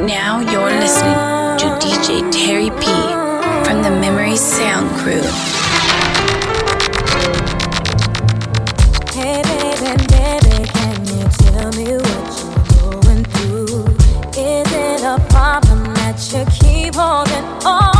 Right now, you're listening to DJ Terry P from the Memory Sound Crew. Hey baby, baby, can you tell me what you're going through? Is it a problem that you keep holding on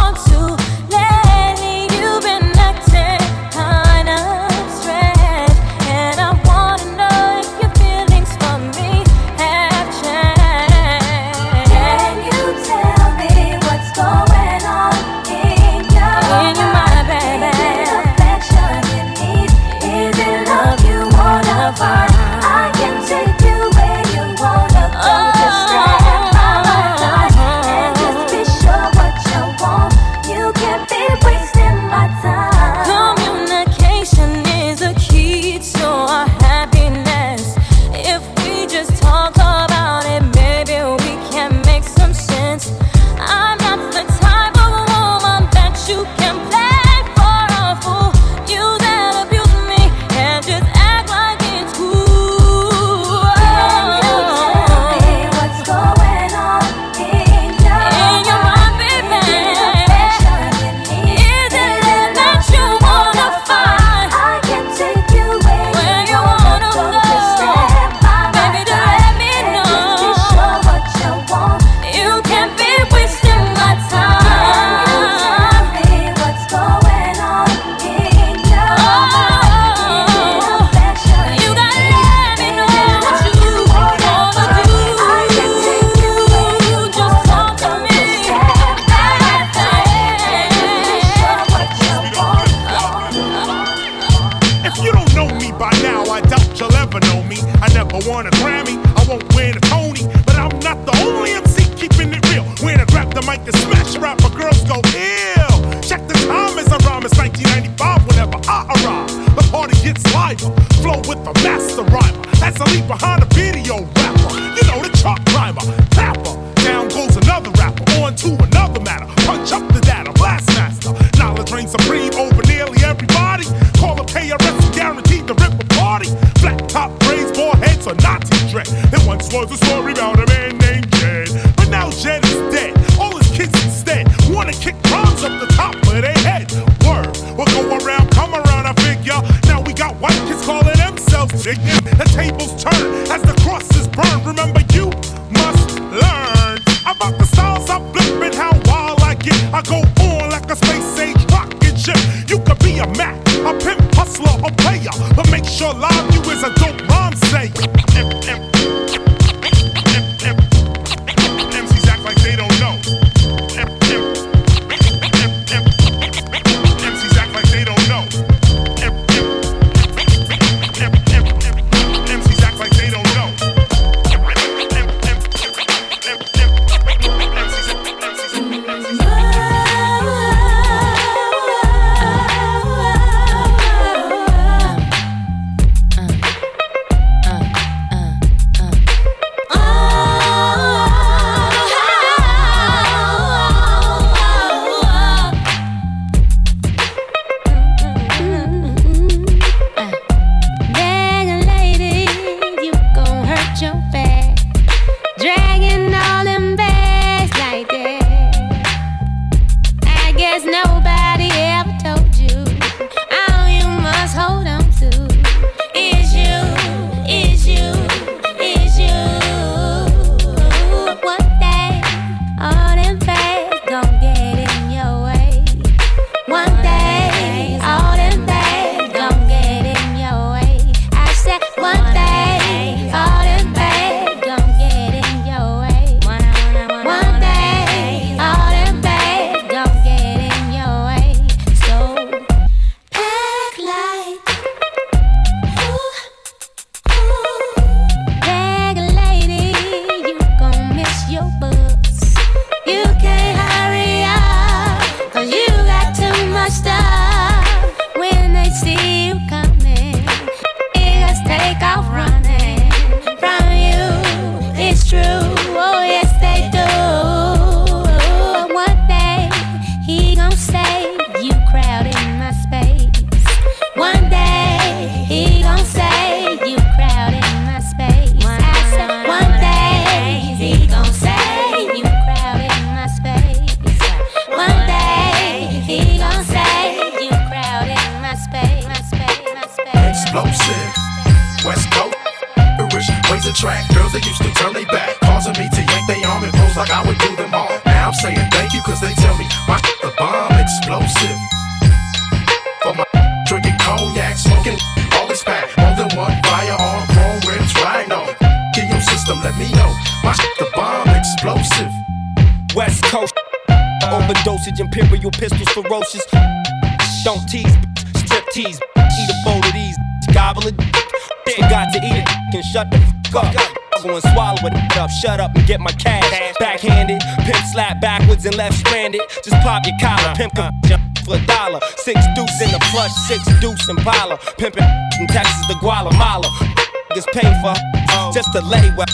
left stranded. Just pop your collar, pimp for a dollar. Six deuce in the plush, six deuce in Pala. Pimpin' from Texas to Guatemala. Niggas pay for just to lay well.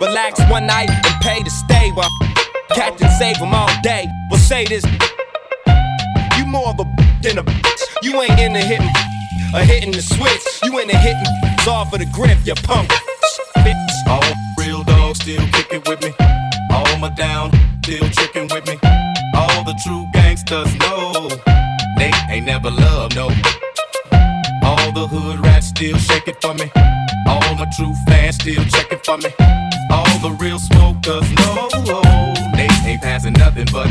Relax one night and pay to stay well. Captain save them all day. Well, say this. You more of a than a bitch. You ain't into hitting or hitting the switch. You into hitting off for the grip, you punk. All real dogs still kicking with me. All my down still tricking with me. The true gangsters know they ain't never loved no. All the hood rats still shaking for me. All my true fans still checking for me. All the real smokers know they ain't passing nothing but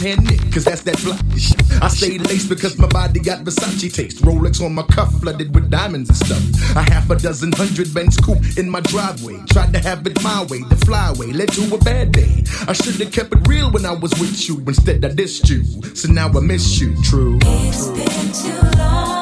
because that's that flight. I say lace because my body got Versace taste. Rolex on my cuff, flooded with diamonds and stuff. A half a dozen hundred Benz coupe in my driveway. Tried to have it my way, the flyway led to a bad day. I should have kept it real when I was with you. Instead, I dissed you. So now I miss you, true. It's been too long.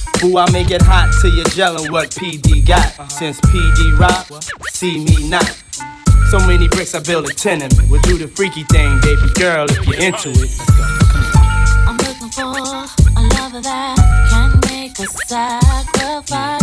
Ooh, I make it hot till you're gelling what PD got. Since PD rock, see me not. So many bricks, I build a tenement. We'll do the freaky thing, baby girl, if you're into it. I'm looking for a lover that can make a sacrifice.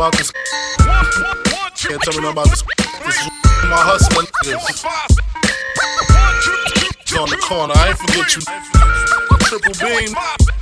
About this. Can't tell me nothing about this. This is my hustling niggas. on the corner. I ain't forget you. Triple beam.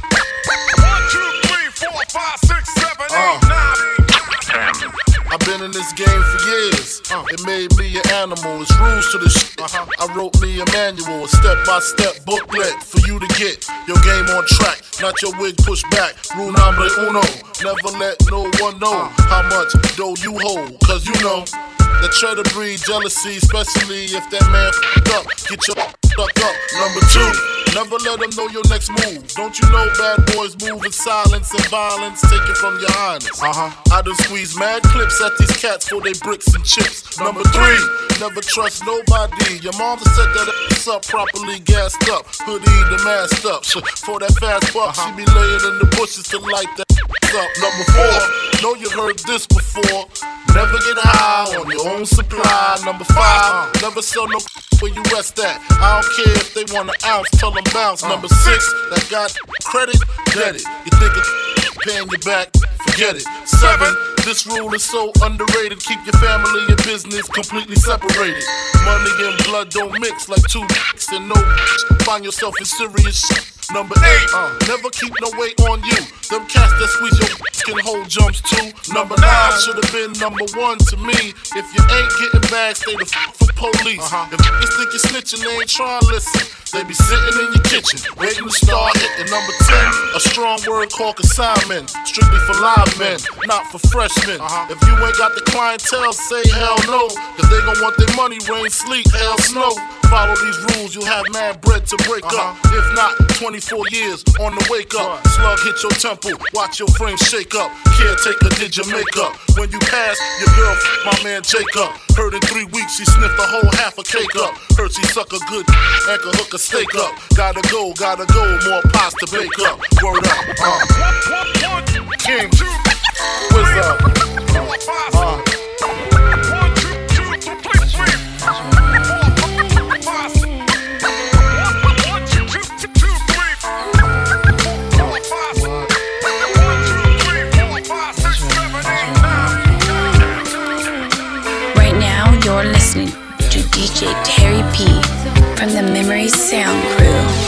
I've been in this game for years. Uh, it made me an animal. It's rules to the shit. Uh-huh. I wrote me a manual, a step by step booklet for you to get your game on track. Not your wig pushed back. Rule number uno. Never let no one know how much dough you hold. Cause you know. That try to breed jealousy, especially if that man f***ed up. Get your stuck up. Number two, never let them know your next move. Don't you know bad boys move in silence and violence? Take it from your highness. Uh huh. I done squeeze mad clips at these cats for they bricks and chips. Number three, never trust nobody. Your mama set that ass up properly gassed up. Hoodie the masked up. For that fast buck, she be laying in the bushes to light that up. Number four, know you heard this before. Never get high on your own supply. Number five, never sell no where you rest at. I don't care if they want an ounce, tell them bounce. Uh. Number six, that got credit, get it. You think it's paying you back, forget it. Seven, this rule is so underrated. Keep your family and business completely separated. Money and blood don't mix like two dicks and no. Find yourself in serious shit. Number eight, uh, never keep no weight on you. Them cats that squeeze your can hold jumps too. Number nine should have been number one to me. If you ain't getting back, stay the f for police. Uh-huh. If niggas think you're snitching, they ain't trying to listen. They be sitting in your kitchen, waiting to start hitting. Number 10, a strong word called consignment. Strictly for live men, not for freshmen. Uh-huh. If you ain't got the clientele, say hell no. Cause they gon' want their money, rain, sleet, hell, snow. Follow these rules, you'll have mad bread to break uh-huh. up. If not, 24 years on the wake up. Slug hit your temple, watch your frame shake up. Caretaker did your makeup. When you pass, your girl, my man Jacob. Heard in three weeks, she sniffed a whole half a cake up. Heard she suck a good and could hook a steak up. Gotta go, gotta go, more pots to bake up. Word up. Uh. King, what's up? Uh. DJ Terry P from the Memory Sound Crew.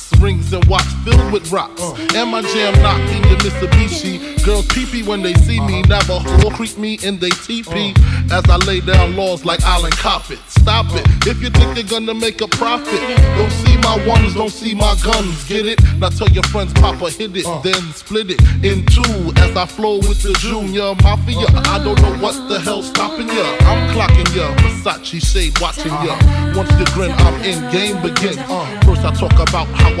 rings and watch filled with rocks. Uh. And my jam knocking your Mitsubishi. Girls peepee when they see me. Never will creep me in they teepee. Uh. As I lay down laws like Island Coppet. Stop it. If you think you're gonna make a profit, don't see my ones, don't see my guns. Get it? Now tell your friends, Papa hit it, uh. then split it in two. As I flow with the Junior Mafia. I don't know what the hell's stopping ya. I'm clocking ya. Versace shade watching ya. Once you grin, I'm in. Game begins. First I talk about how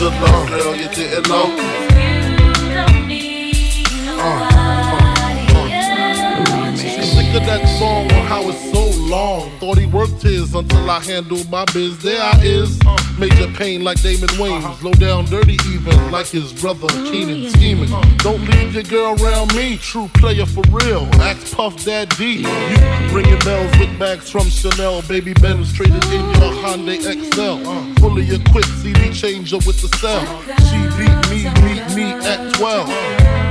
I got that good love, girl, you didn't know. Look at that song on how it's so long. Thought he worked his until I handled my biz. There I is. Uh-huh. Major pain like Damon Wayans. Uh-huh. Low down dirty even like his brother oh, Keenen scheming. Uh-huh. Don't leave your girl around me. True player for real. Axe Puff Daddy. You ringing bells with bags from Chanel. Baby Benz traded in oh, your Hyundai Excel. Fully equipped CD changer with the cell. She beat me, beat me at 12.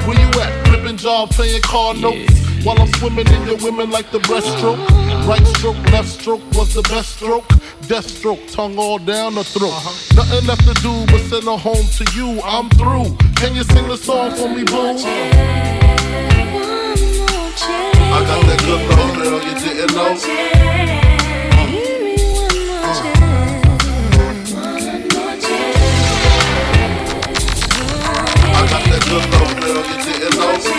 Where you at? Flipping job, playing car notes. While I'm swimming in your women like the breaststroke. Right stroke, left stroke was the best stroke. Death stroke, tongue all down the throat. Uh-huh. Nothing left to do but send her home to you. I'm through. Can you sing the song for me, boo? I got that good love, girl, you didn't know. I got that good love, girl, you didn't know.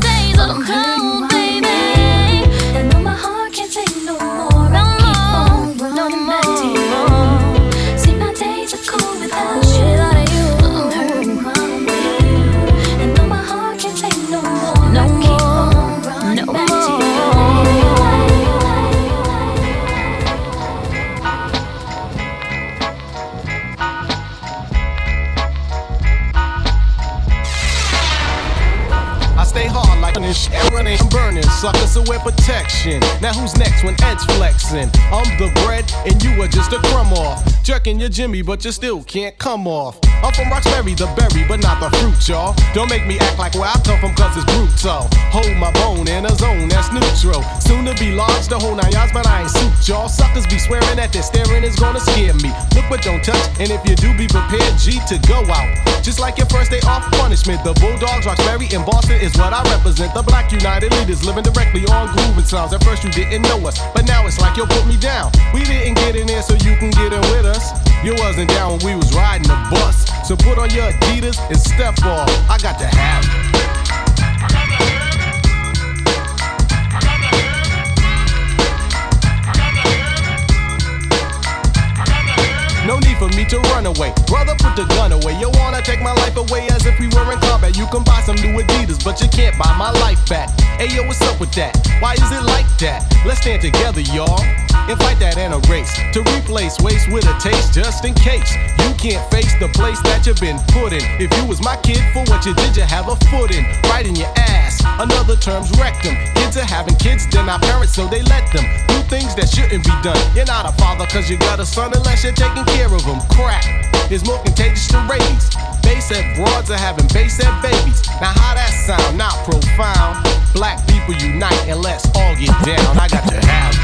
Ew and burning suckers so wear protection. Now who's next when Ed's flexing? I'm the bread and you are just a crumb off. Jerking your Jimmy, but you still can't come off. I'm from Roxbury, the berry, but not the fruit, y'all. Don't make me act like where I come from, cause it's brutal. Hold my bone in a zone that's neutral. Soon to be large, the whole nine yards, but I ain't suit y'all. Suckers be swearing that their staring is gonna scare me. Look but don't touch, and if you do, be prepared, G, to go out. Just like your first day off punishment, the Bulldogs, Roxbury, and Boston is what I represent. The Black United Leaders living directly on grooving sounds. At first you didn't know us, but now it's like you put me down. We didn't get in there so you can get in with us. You wasn't down when we was riding the bus. So put on your Adidas and step off. I got to have it. Need for me to run away. Brother, put the gun away. You wanna take my life away as if we were in combat. You can buy some new Adidas, but you can't buy my life back. Hey yo, what's up with that? Why is it like that? Let's stand together, y'all. And fight that in a race. To replace waste with a taste, just in case. You can't face the place that you've been put in. If you was my kid, for what you did, you have a foot in. Right in your ass. Another term's rectum. Kids are having kids, they're not parents, so they let them things that shouldn't be done. You're not a father cause you got a son unless you're taking care of him. Crap is more contagious than rabies. Base head broads are having base head babies. Now how that sound? Not profound. Black people unite and let's all get down. I got to have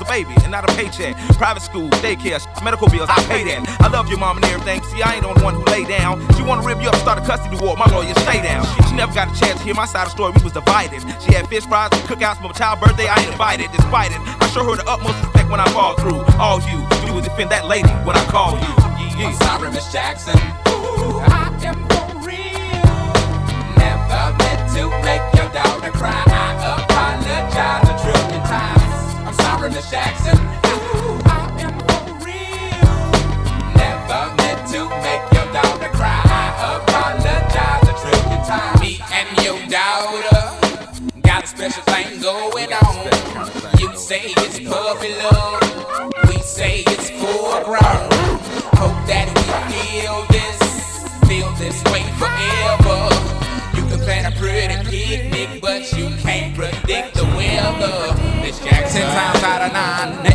a baby and not a paycheck. Private school, daycare, medical bills, I pay that. I love your mom and everything. See, I ain't the only one who lay down. She wanna rip you up, start a custody war. My lawyer, stay down. She never got a chance to hear my side of the story. We was divided. She had fish fries and cookouts for my child's birthday. I ain't invited. Despite it, I show her the utmost respect when I fall through. All you do is defend that lady when I call you. Yeah. I'm sorry, Miss Jackson.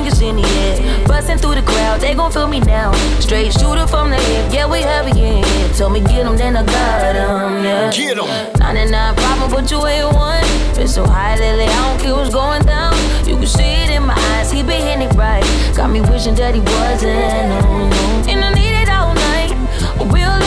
Fingers in the air. Busting through the crowd, they gon' feel me now. Straight shooter from the hip, yeah, we heavy in here. Tell me get 'em, then I got 'em, yeah. Get 'em. 99 problem, but you ain't one. Been so high lately, I don't care what's going down. You can see it in my eyes, he been hitting it right. Got me wishing that he wasn't, no, no. And I need it all night. Real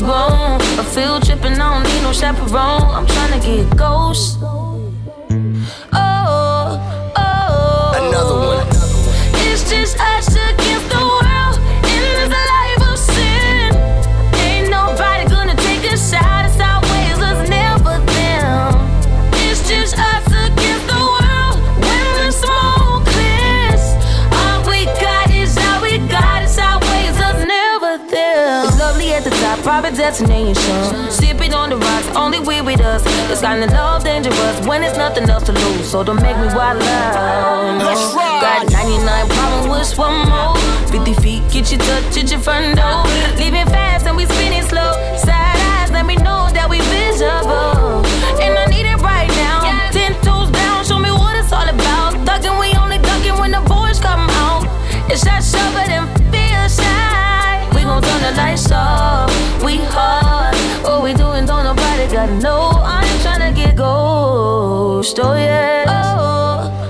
grown. I feel tripping, I don't need no chaperone. I'm tryna get ghost. Destination. Sipping on the rocks, only we with us. It's kinda love dangerous when there's nothing else to lose. So don't make me wild out. no. Got 99 problem with one more. 50 feet, get you touch at your front door. Leaving fast and we spinning slow. Side eyes, let me know that we visible. And I need it right now. Ten toes down, show me what it's all about. Thugging, we only ducking when the boys come out. It's that shove it We turn the lights off. We hard. What we doing, don't nobody gotta know. I ain't tryna get ghost. Oh yeah. Oh.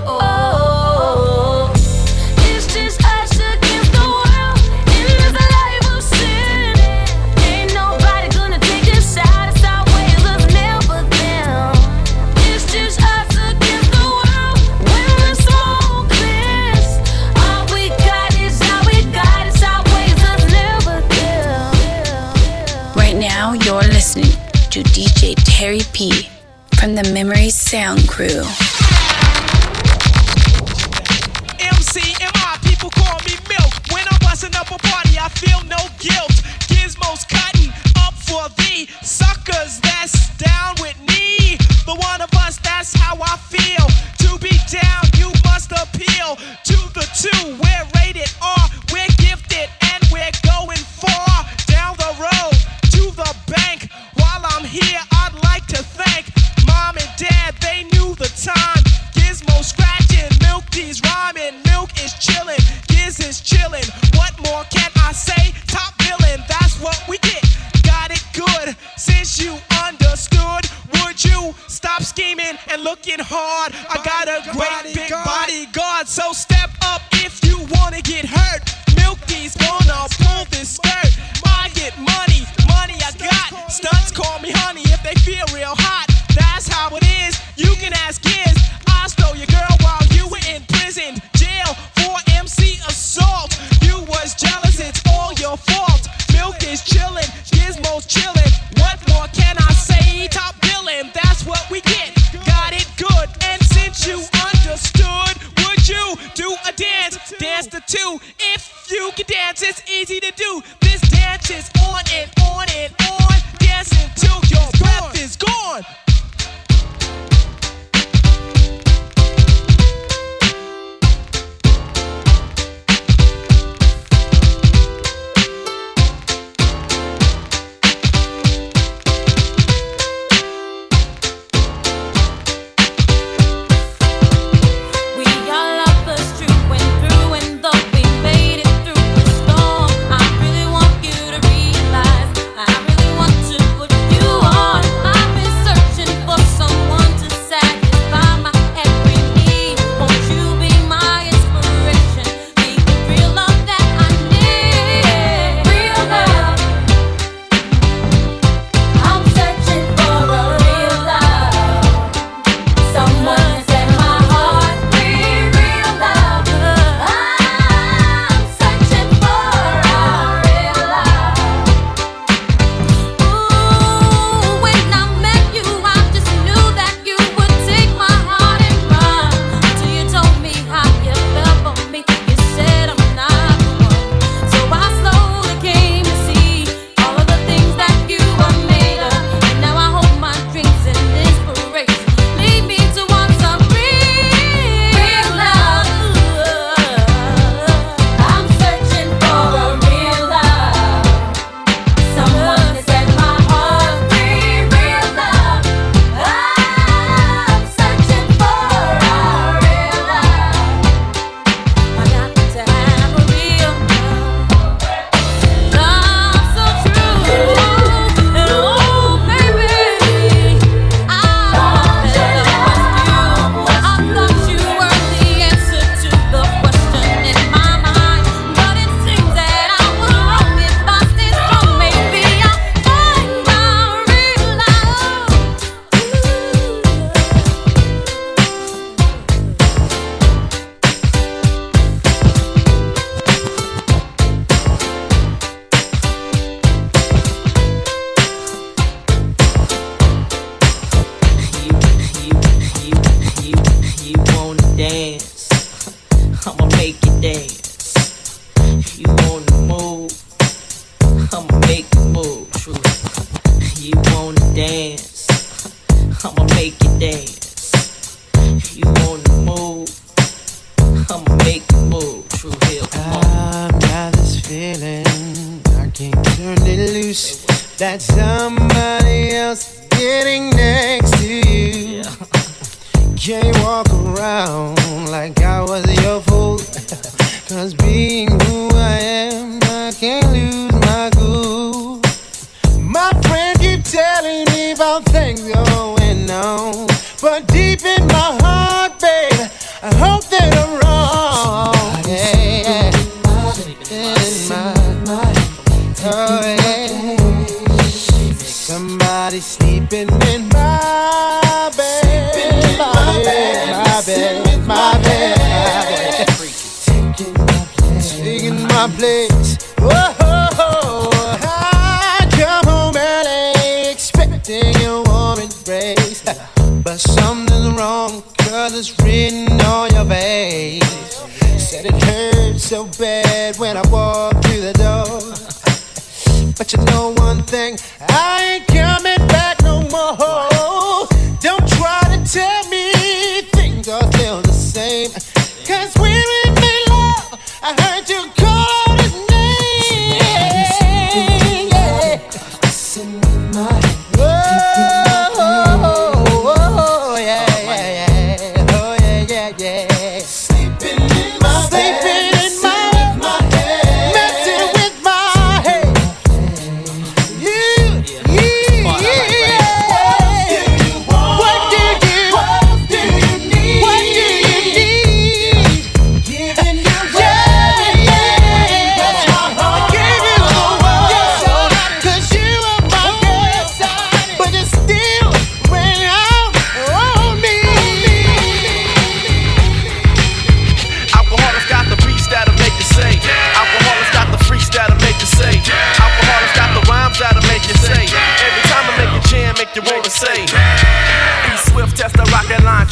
Sound Crew. About things going on. But deep in my heart,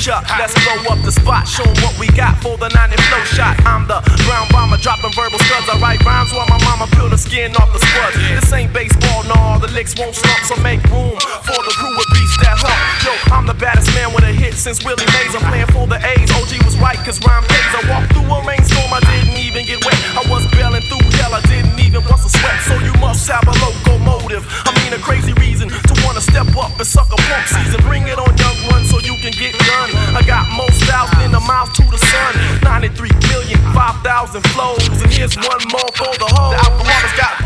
Let's blow up the spot, show what we got for the 90 flow shot. I'm the ground bomber, dropping verbal studs. I write rhymes while my mama peel the skin off the spuds. This ain't baseball, no, the licks won't slump, so make room for the crew with beats that hump. Yo, I'm the baddest man with a hit since Willie Mays. I'm playing for the A's. OG was right, cause rhyme pays. I walked through a rainstorm, I didn't even get wet. I was bailing through hell, I didn't even bust a sweat. So you must have a locomotive. I mean, a crazy reason wanna step up and suck a punk season. Bring it on, young one, so you can get done. I got more styles than the mouth to the sun. 93 million, 5,000 flows. And here's one more for the whole. The alcoholics got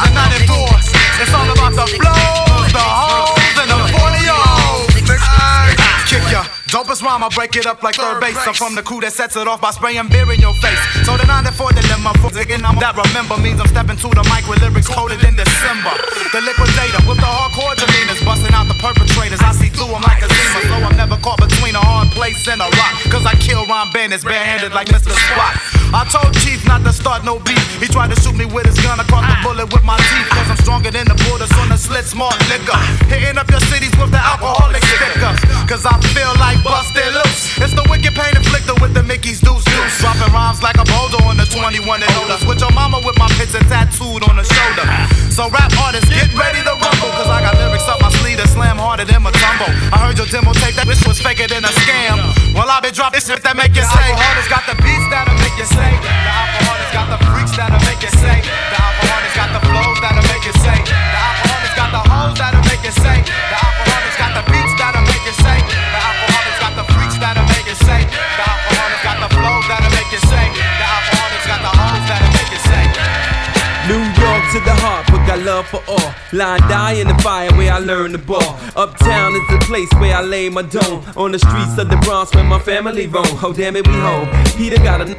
Cause the 94, it's all about the flows, the hoes, and the 40 Kick ya. Dopest rhyme, I break it up like third base. I'm from the crew that sets it off by spraying beer in your face. So the nine 94 dilemma, for again, I'm that remember means I'm stepping to the mic with lyrics coded in December. The liquidator with the hardcore demeanors, busting out the perpetrators. I see through them like a zima, so I'm never caught between a hard place and a rock. Cause I kill rhyme bandits barehanded like Mr. Spot. I told Chief not to start no beef. He tried to shoot me with his gun, I caught the ah. bullet with my teeth. Cause I'm stronger than the borders on the slit smart liquor. Hitting up your cities with the alcoholic stickers. Cause I feel like busted loose. It's the wicked pain inflicted with the Mickey's deuce deuce. Dropping rhymes like a boulder on the 21 and older. With your mama with my picture tattooed on the shoulder. So rap artists, get ready to rumble. Cause I got lyrics up my that slam harder than my tumble. I heard your demo tape that this was faker than a scam. Well, I've been dropping shit that make you say. The alcoholics got the beats that'll make you say. The alcoholics got the freaks that'll make you say. The alcoholics got the flows that'll make you say. The alcoholics got the hoes that'll make you say. The alcoholics got the beats that'll make you say. The alcoholics got the freaks that'll make you say. The alcoholics got the flows that'll make you say. The alcoholics got the hoes that'll make you say. New York to the heart, but got love for all. Line die in the fire where I learn the ball. Uptown is the place where I lay my dome. On the streets of the Bronx where my family roam. Oh damn it, we home. Peter got a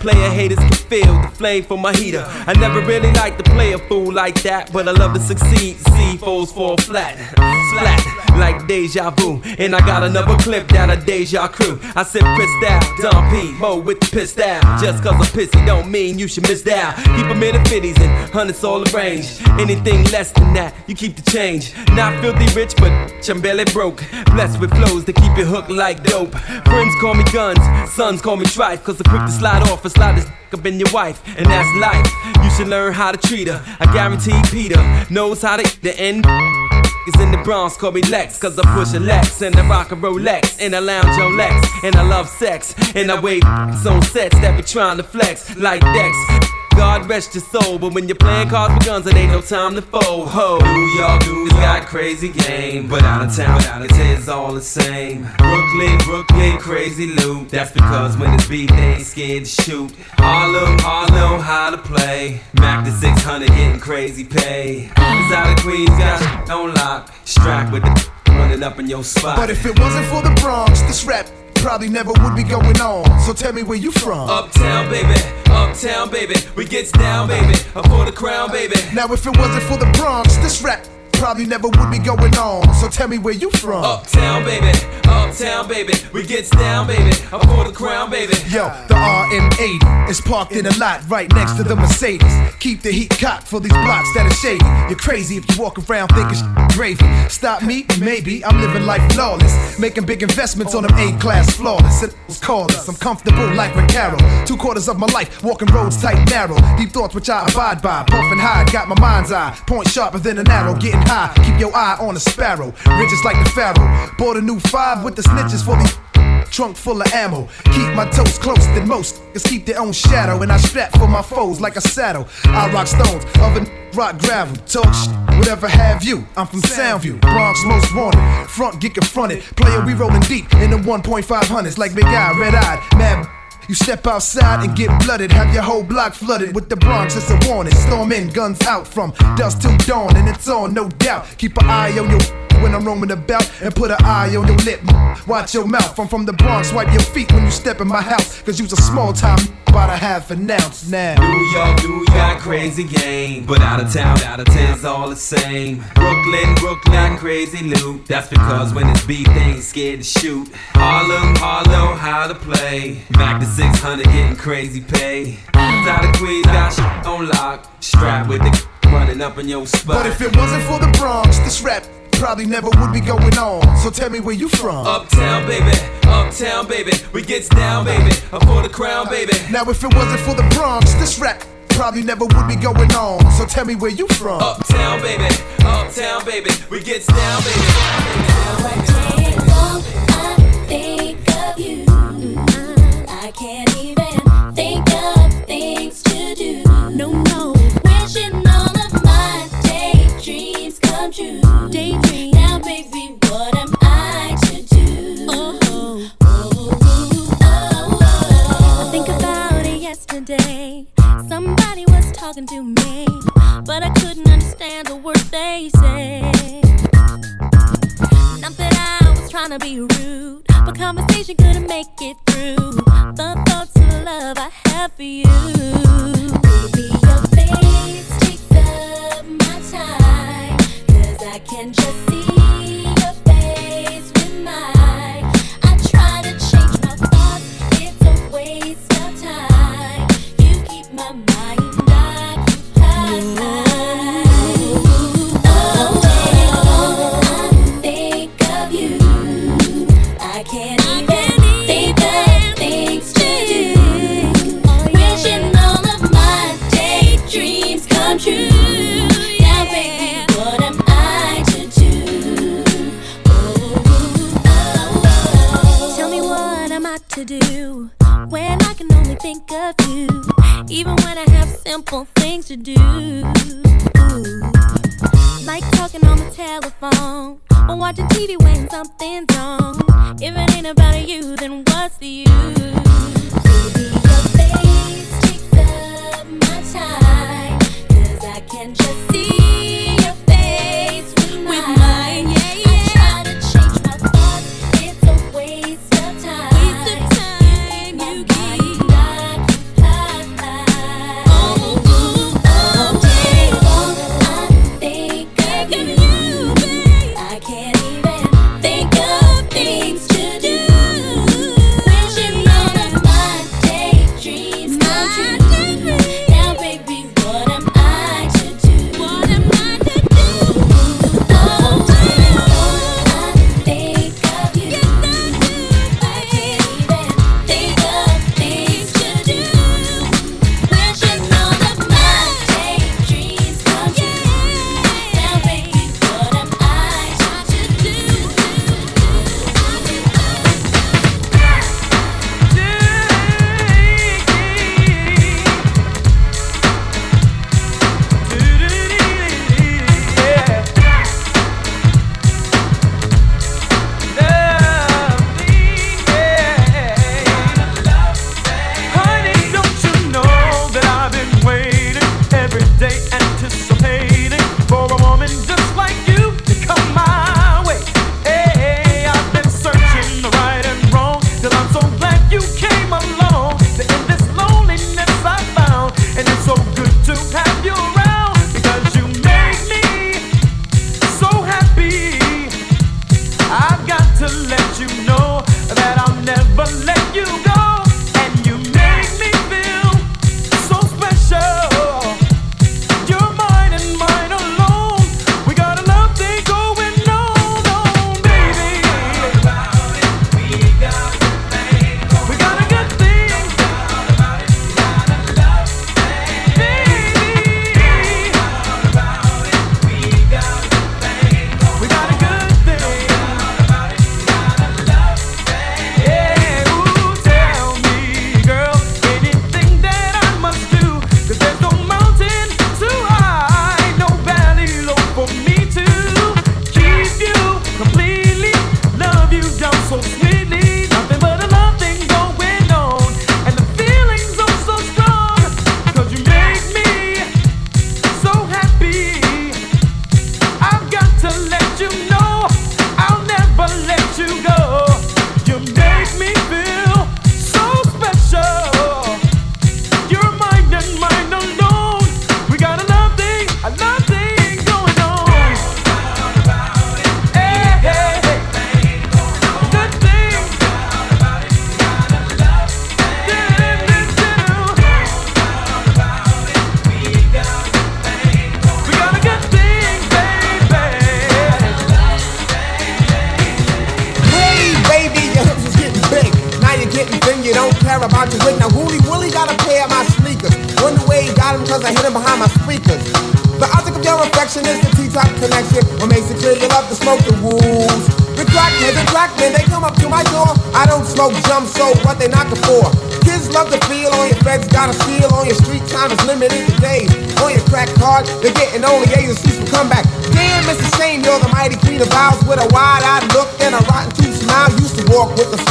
Player haters can feel the flame from my heater. I never really like to play a fool like that, but I love to succeed. See foes fall flat, flat like deja vu. And I got another clip down a deja crew. I said pissed out, Don P, Mo with the pissed out. Just cause I'm pissy don't mean you should miss out. Keep them in the 50s and hundreds all the range. Anything less than that, you keep the change. Not filthy rich, but I'm barely broke. Blessed with flows that keep you hooked like dope. Friends call me guns, sons call me trife, cause I'm quick to slide off and slide up in your wife, and that's life. You should learn how to treat her. I guarantee Peter knows how to eat the end. Is in the Bronx, call me Lex, cause I push a Lex and I rock a Rolex and I lounge on Lex and I love sex and I wave on sets that be trying to flex like Dex. God rest your soul, but when you're playing cards with guns, it ain't no time to fold. Ho, New York, New York, got crazy game, but out of town, out of town, it's all the same. Brooklyn, Brooklyn, crazy loot. That's because when it's beat, they ain't scared to shoot. Harlem, Harlem, how to play. Mac the 600, getting crazy pay. Cause out of Queens, got on lock. Strapped with the running up in your spot. But if it wasn't for the Bronx, this rap probably never would be going on. So tell me where you from. Uptown, baby, uptown, baby. We gets down, baby. Up for the crown, baby. Now if it wasn't for the Bronx, this rap probably never would be going on. So tell me where you from. Uptown, baby, uptown, baby. We gets down, baby. Up for the crown, baby. Yo, the RM80 is parked in a lot right next to the Mercedes. Keep the heat cocked for these blocks that are shady. You're crazy if you walk around thinking gravy. Stop me? Maybe. I'm living life flawless. Making big investments on them A class flawless. And it's callers. I'm comfortable like Recaro. Two quarters of my life, walking roads tight, narrow. Deep thoughts which I abide by. Puffing high, got my mind's eye. Point sharper than an arrow. Getting high, keep your eye on a sparrow. Riches like the pharaoh. Bought a new five with the snitches for these. Trunk full of ammo. Keep my toes close than most. Cause keep their own shadow. And I strap for my foes like a saddle. I rock stones, other rock gravel. Talk shit, whatever have you. I'm from Soundview, Bronx most wanted. Front get confronted. Player, we rolling deep in the 1.5 hundreds. Like big eye, red eyed, mad. You step outside and get blooded, have your whole block flooded with the Bronx as a warning. Storm in, guns out from dusk till dawn, and it's on, no doubt. Keep an eye on your when I'm roaming about and put an eye on your lip. Watch your mouth. I'm from the Bronx. Wipe your feet when you step in my house. Cause you's a small time about a half an ounce now. New York, New York, crazy game. But out of town, out of town's all the same. Brooklyn, Brooklyn, crazy loot. That's because when it's beef, they ain't scared to shoot. Harlem, Harlem, how to play. Back to 600, getting crazy pay. Out of Queens, got shit on lock. Strapped with the running up in your spot. But if it wasn't for the Bronx, this rap probably never would be going on. So tell me where you from. Uptown, baby. Uptown, baby. We gets down, baby. Up for the crown, baby. Now if it wasn't for the Bronx, this rap probably never would be going on. So tell me where you from. Uptown, baby. Uptown, baby. We gets down, baby. think of be rude, but conversation couldn't make it through. The thoughts of love I have for you. Things to do. Like talking on the telephone or watching TV when something's wrong. If it ain't about you, then what's the use?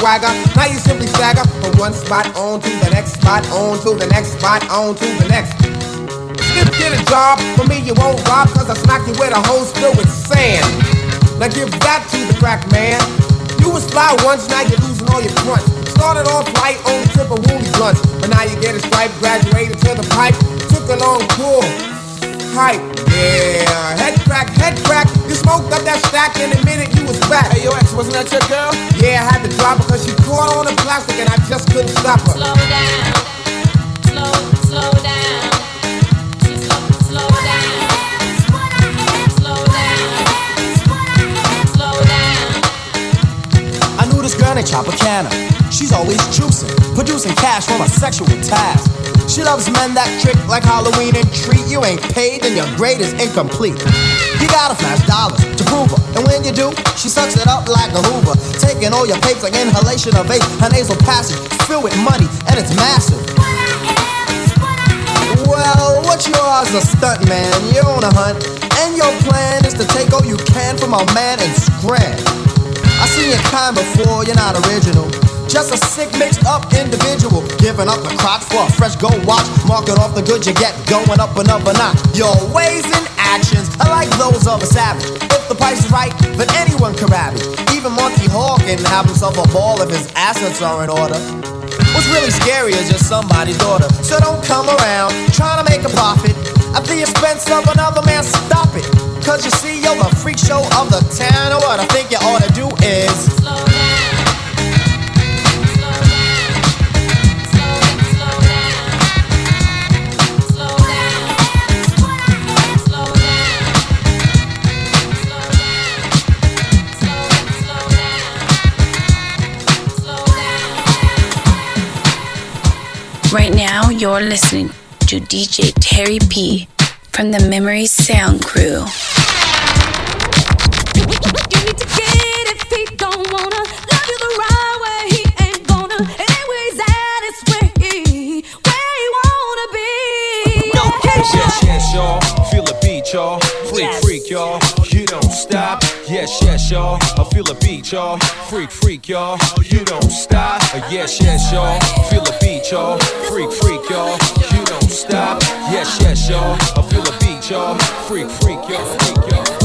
Swagger, now you simply stagger from one spot on to the next spot, on to the next spot, on to the next. Skip get a job, for me you won't rob, cause I smack you with a hose filled with sand. Now give that to the crack man. You was fly once, now you're losing all your fronts. Started off light, only tip a woolly blunts. But now you get a stripe, graduated to the pipe. Took a long pull. Hype, yeah. Head crack, head crack. You smoked up that stack in a minute, you was back. Hey, yo, ex, wasn't that your girl? Yeah, I had to drop her cause she caught on the plastic and I just couldn't stop her. Slow down. Slow, slow down. Slow, slow down. Slow down. Slow down. I knew this girl named Tropicana. She's always juicing, producing cash from a sexual task. She loves men that trick like Halloween and treat you ain't paid, and your grade is incomplete. You gotta flash dollars to prove her, and when you do, she sucks it up like a Hoover, taking all your papes like inhalation of vape. Her nasal passage filled with money, and it's massive. Well, what you are is a stunt man. You're on a hunt, and your plan is to take all you can from a man and scram. I seen your kind before, you're not original. Just a sick, mixed up individual. Giving up the crotch for a fresh gold watch. Marking off the goods you get, going up another notch. Your ways and actions are like those of a savage. If the price is right, then anyone can it. Even Monty Hall can have himself a ball if his assets are in order. What's really scary is just somebody's daughter. So don't come around trying to make a profit at the expense of another man. Stop it. Cause you see, you're the freak show of the town. And what I think you ought to do is Right now, you're listening to DJ Terry P from the Memory Sound Crew. You need to get if he don't wanna love you the right way. He ain't gonna. And where he's at is where he, where he wanna be. Yes, yes, y'all. Feel a beat, y'all. Freak, freak, y'all. Yes, yes, y'all. I feel a beat, y'all. Freak, freak, y'all. You don't stop. Uh, Yes, yes, y'all. Feel a beat, y'all. Freak, freak, y'all. You don't stop. Yes, yes, y'all. I feel a beat, y'all. Freak, freak, y'all. Freak, y'all.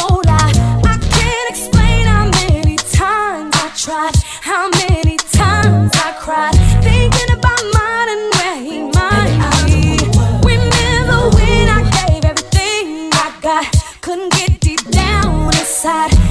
couldn't get deep down inside.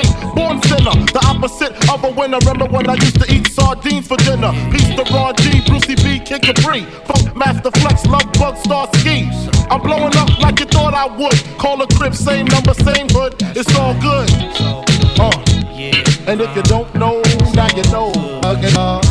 The opposite of a winner. Remember when I used to eat sardines for dinner? Peace to Ron G, Brucey B, Kid Capri. Funk Master Flex, Love Bug, Star Ski. I'm blowing up like you thought I would. Call a crib, same number, same hood. It's all good. Uh. And if you don't know, now you know. Uh.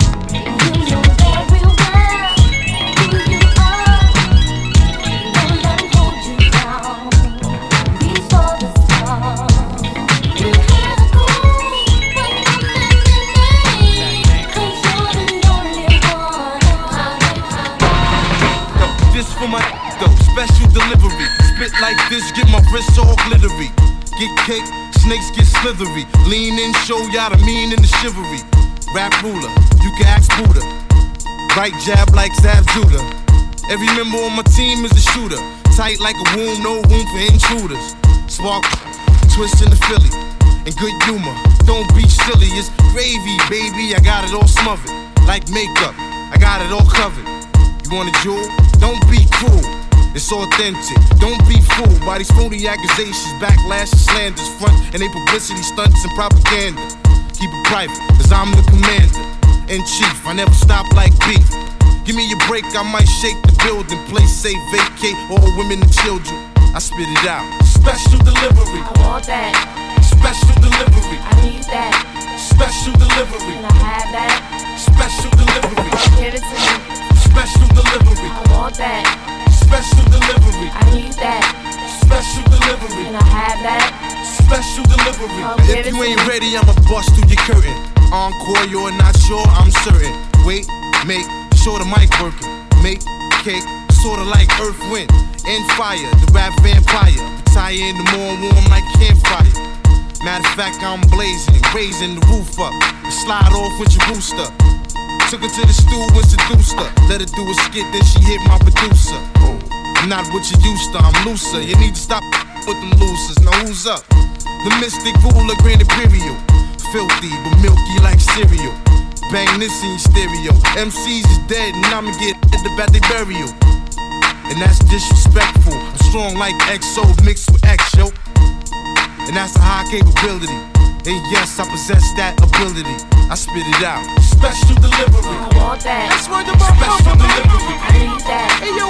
Wrists all glittery. Get cake, snakes get slithery. Lean in, show y'all the mean and the chivalry. Rap ruler, you can ask Buddha. Right jab like Zab Judah. Every member on my team is a shooter. Tight like a womb, no room for intruders. Spark, twist in the Philly. And good humor, don't be silly. It's gravy, baby. I got it all smothered. Like makeup, I got it all covered. You want a jewel? Don't be cruel. It's authentic. Don't be fooled by these phony accusations, backlash, and slanders, front and they publicity stunts and propaganda. Keep it private, cause I'm the commander in chief. I never stop like beef. Give me a break, I might shake the building. Place safe, vacate all women and children. I spit it out. Special delivery. I want that. Special delivery. I need that. Special delivery. Can I have that? Special delivery. Give it to me. Special delivery. I want that. Special delivery. I need that. Special delivery. Can I have that? Special delivery. Oh, if you ain't ready, I'ma bust through your curtain. Encore, you're not sure, I'm certain. Wait, make sure the mic working. Make cake, sorta like earth, wind, and fire. The rap vampire. Retire in the morning warm like campfire. Matter of fact, I'm blazing, raising the roof up. Slide off with your rooster. Took her to the stool and seduced her. Let her do a skit, then she hit my producer. I'm not what you used to, I'm looser. You need to stop with them losers. Now who's up? The mystic ruler, Grand Imperial. Filthy, but milky like cereal. Bang this in your stereo. MCs is dead, and I'ma get at the bad they burial. And that's disrespectful. I'm strong like XO mixed with X, yo. And that's a high capability. And yes, I possess that ability. I spit it out. Special delivery. I want that. That's where the Special delivery. I need that. Hey, yo,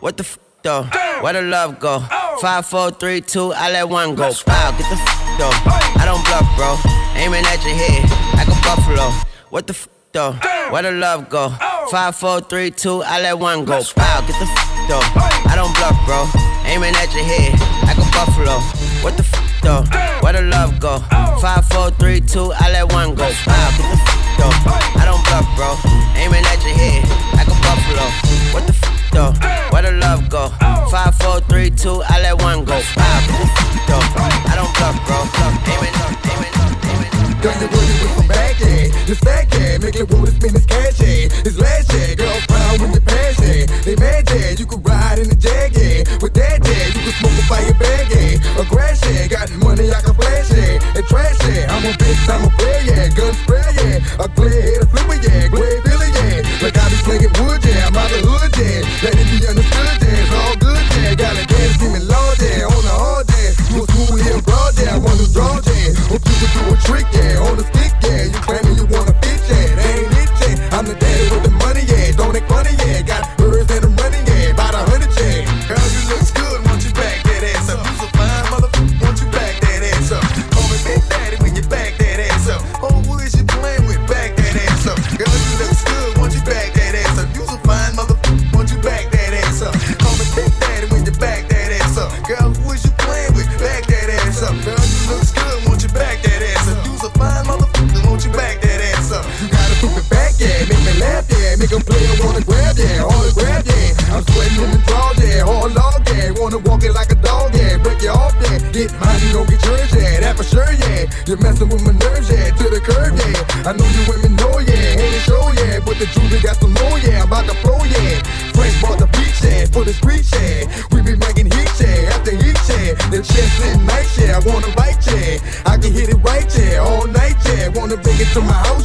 What the f? Though. Where the love go? Five, four, three, two. I let one go. Wow, get the f though. I don't bluff, bro. Aiming at your head like a buffalo. What the f though? Where the love go? Five, four, three, two. I let one go. Wow, get the f though. I don't bluff, bro. Aiming at your head like a buffalo. What the f though? Where the love go? Five, four, three, two. I let one go. Wow, get the f though. I don't bluff, bro. Aiming at your head like a buffalo. What the f though? Where the love go? Five, four, three, two, I let one go. Wow, though. I don't bluff, bro. Aiming up, aiming up. Girl, you're working with some bag, yeah. This fat yeah. Make it wanna spend this cash, yeah. This last, yeah. Girl, proud with the passion. They mad, yeah. You can ride in the jag, yeah. With that, yeah. You can smoke a fire bag, yeah. A grass, yeah. Got the money, I can flash, yeah. And trash, yeah. I'm a bitch, I'm a player, yeah. Gun spray, yeah. A clear Let it be understood, yeah. It's all good, yeah. Got a dance, see me low, yeah. On the hard, yeah. You a school here, broad. I want to draw, yeah. Hope you can do a trick, yeah. To my house,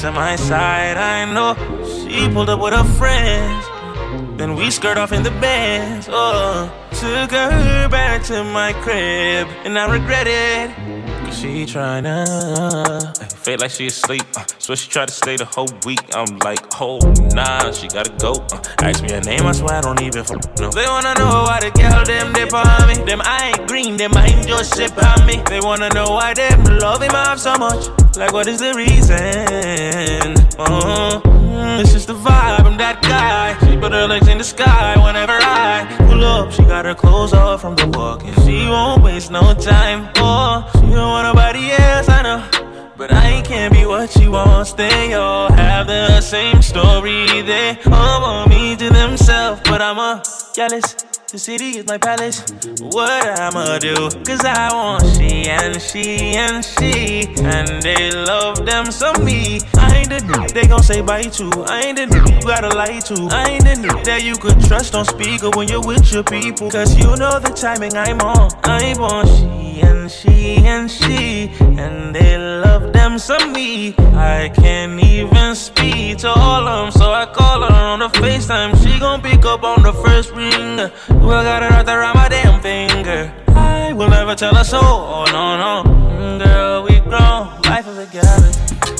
to my side. I know she pulled up with her friends. Then we skirt off in the bands. Oh, took her back to my crib, and I regret it. Cause she tryna feel like she asleep. Uh, so she tried to stay the whole week. I'm like, oh nah, she gotta go. Uh, ask me her name, I swear I don't even know. They wanna know why the girl them dip on me. Them I ain't green, them I ain't just sip on me. They wanna know why them love him off so much. Like what is the reason? Oh, mm, it's just the vibe. I'm that guy. She put her legs in the sky whenever I pull up. She got her clothes off from the walk, and she won't waste no time. They all have the same story. They all want me to themselves. But I'm a jealous. The city is my palace. What I'ma do? Cause I want she and she and she. And they love them some me. I ain't the nigga they gon' say bye to. I ain't the nigga you gotta lie to. I ain't the nigga that you could trust on speaker when you're with your people. Cause you know the timing I'm on. I want she and she and she. And they love them some me. I can't even speak to all of them. So I call her on the FaceTime. She gon' pick up on the first ring. Well, got it there on my damn finger. I will never tell a soul. Oh, no, no. Girl, we grown. Life is a galaxy.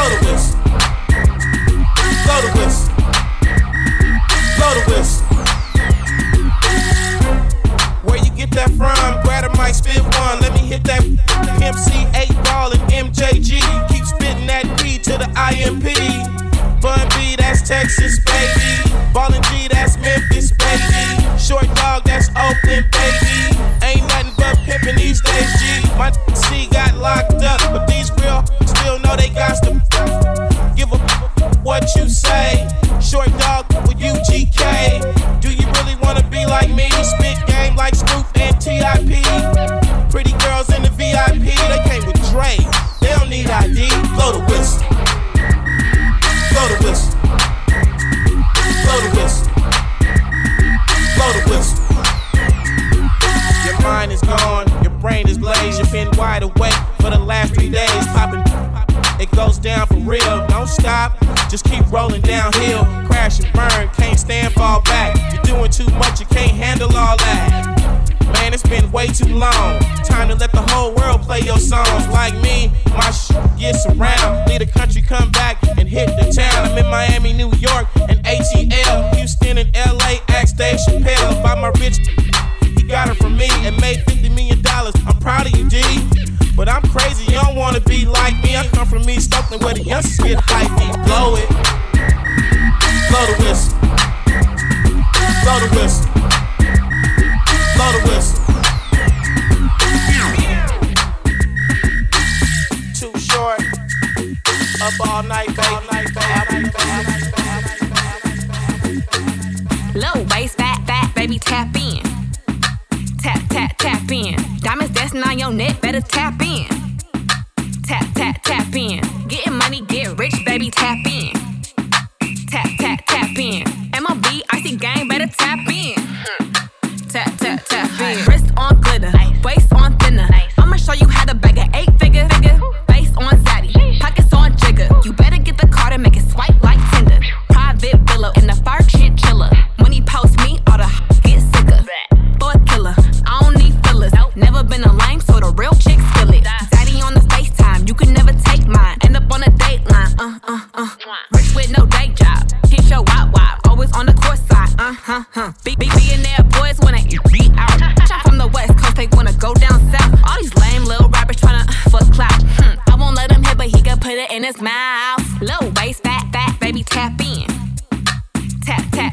Blow the whistle. Blow the whistle. Blow the whistle. Where you get that from? Grab a mic, spit one. Let me hit that MC8 ball and MJG. Keep spitting that B to the IMP. Bun B, that's Texas, baby. Ballin' G, that's Memphis, baby. Short dog, that's Oakland, baby. Ain't nothing but pimpin' these days, G. My C got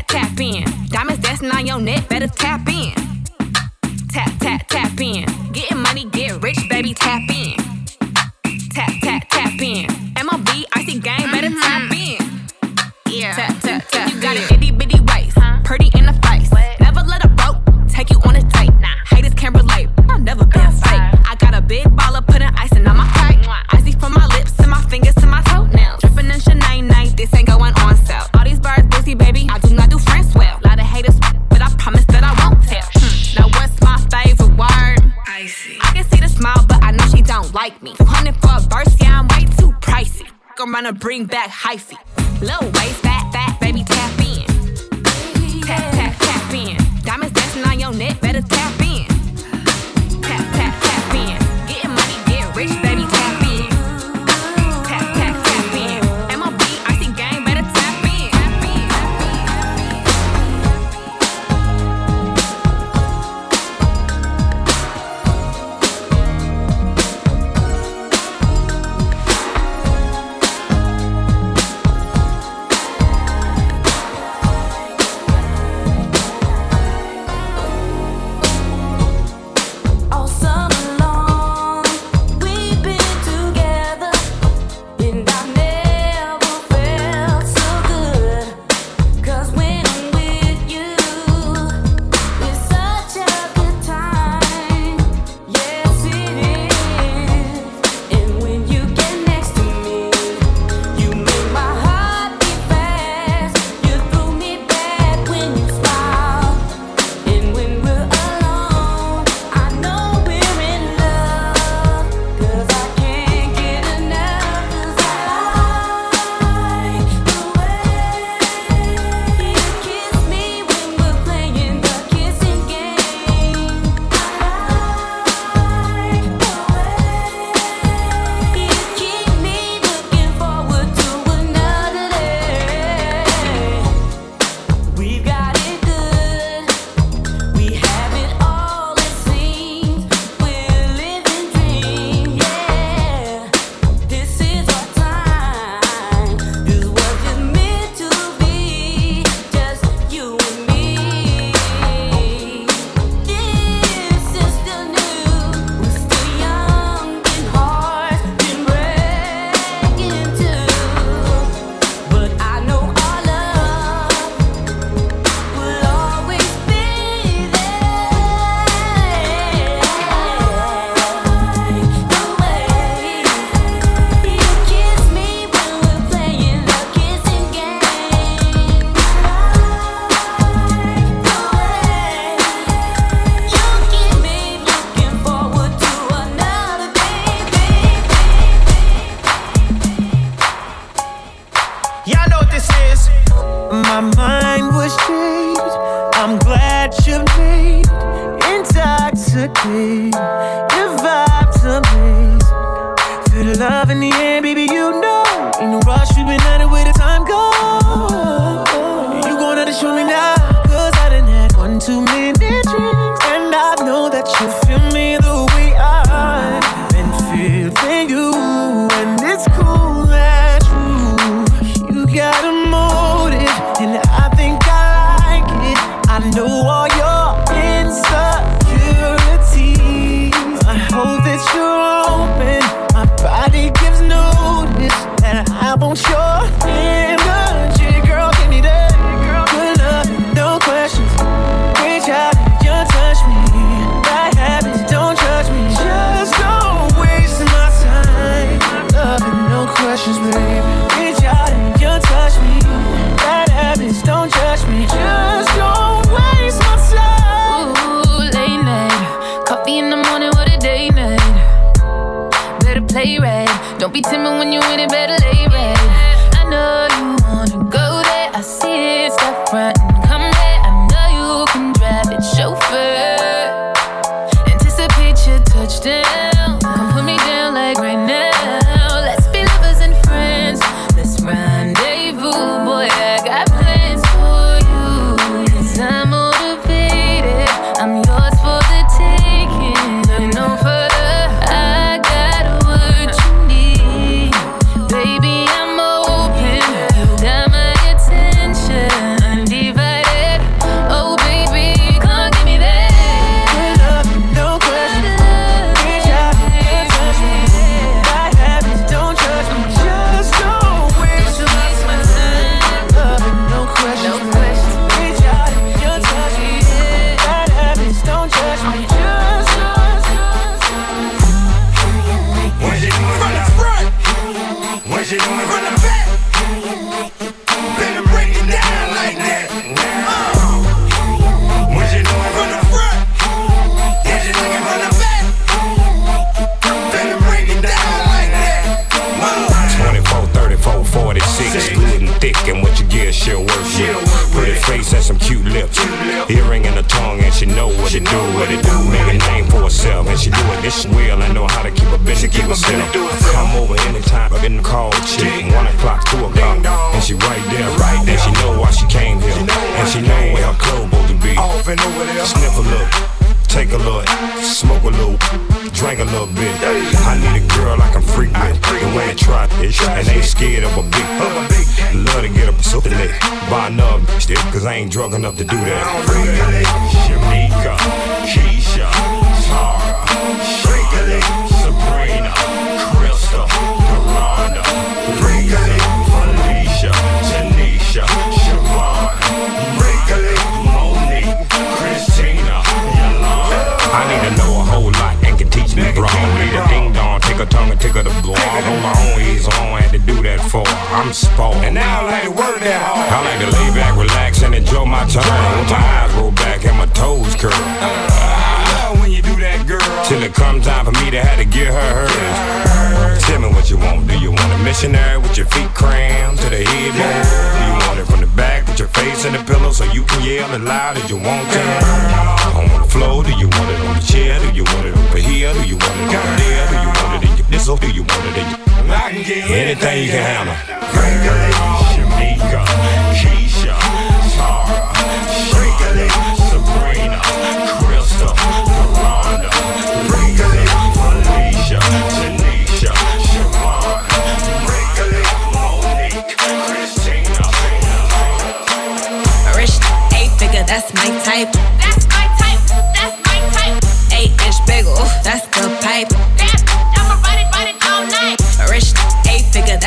tap, tap in. Diamonds dancing on your neck, better tap in. Tap, tap, tap in bring back hyphy. anything you can handle.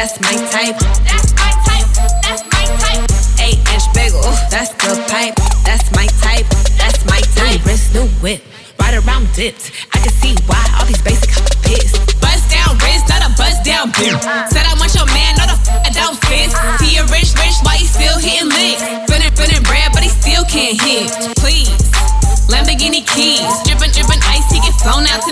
that's my type. That's my type, that's my type. Eight inch bagel, that's the pipe. That's my type, that's my type. Wrist, new whip, ride around dipped. I can see why all these basic hoes pissed. Bust down wrist, not a bust down bitch. Said I want your man, not a f- I don't fit. See you rich, rich, why he still hitting licks? Spinning, spinning bread, but he still can't hit. Please, Lamborghini keys, dripping, dripping ice, he get flown out to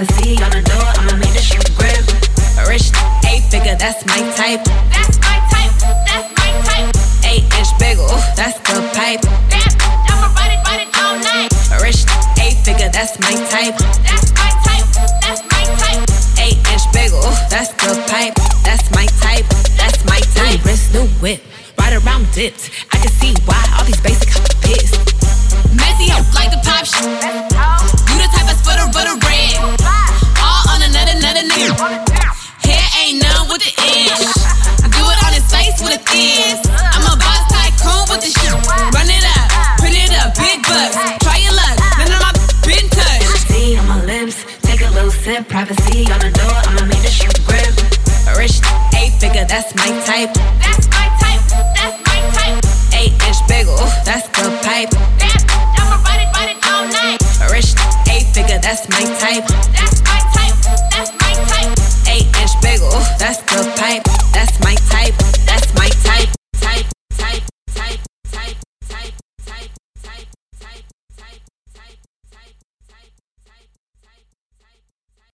I sea on the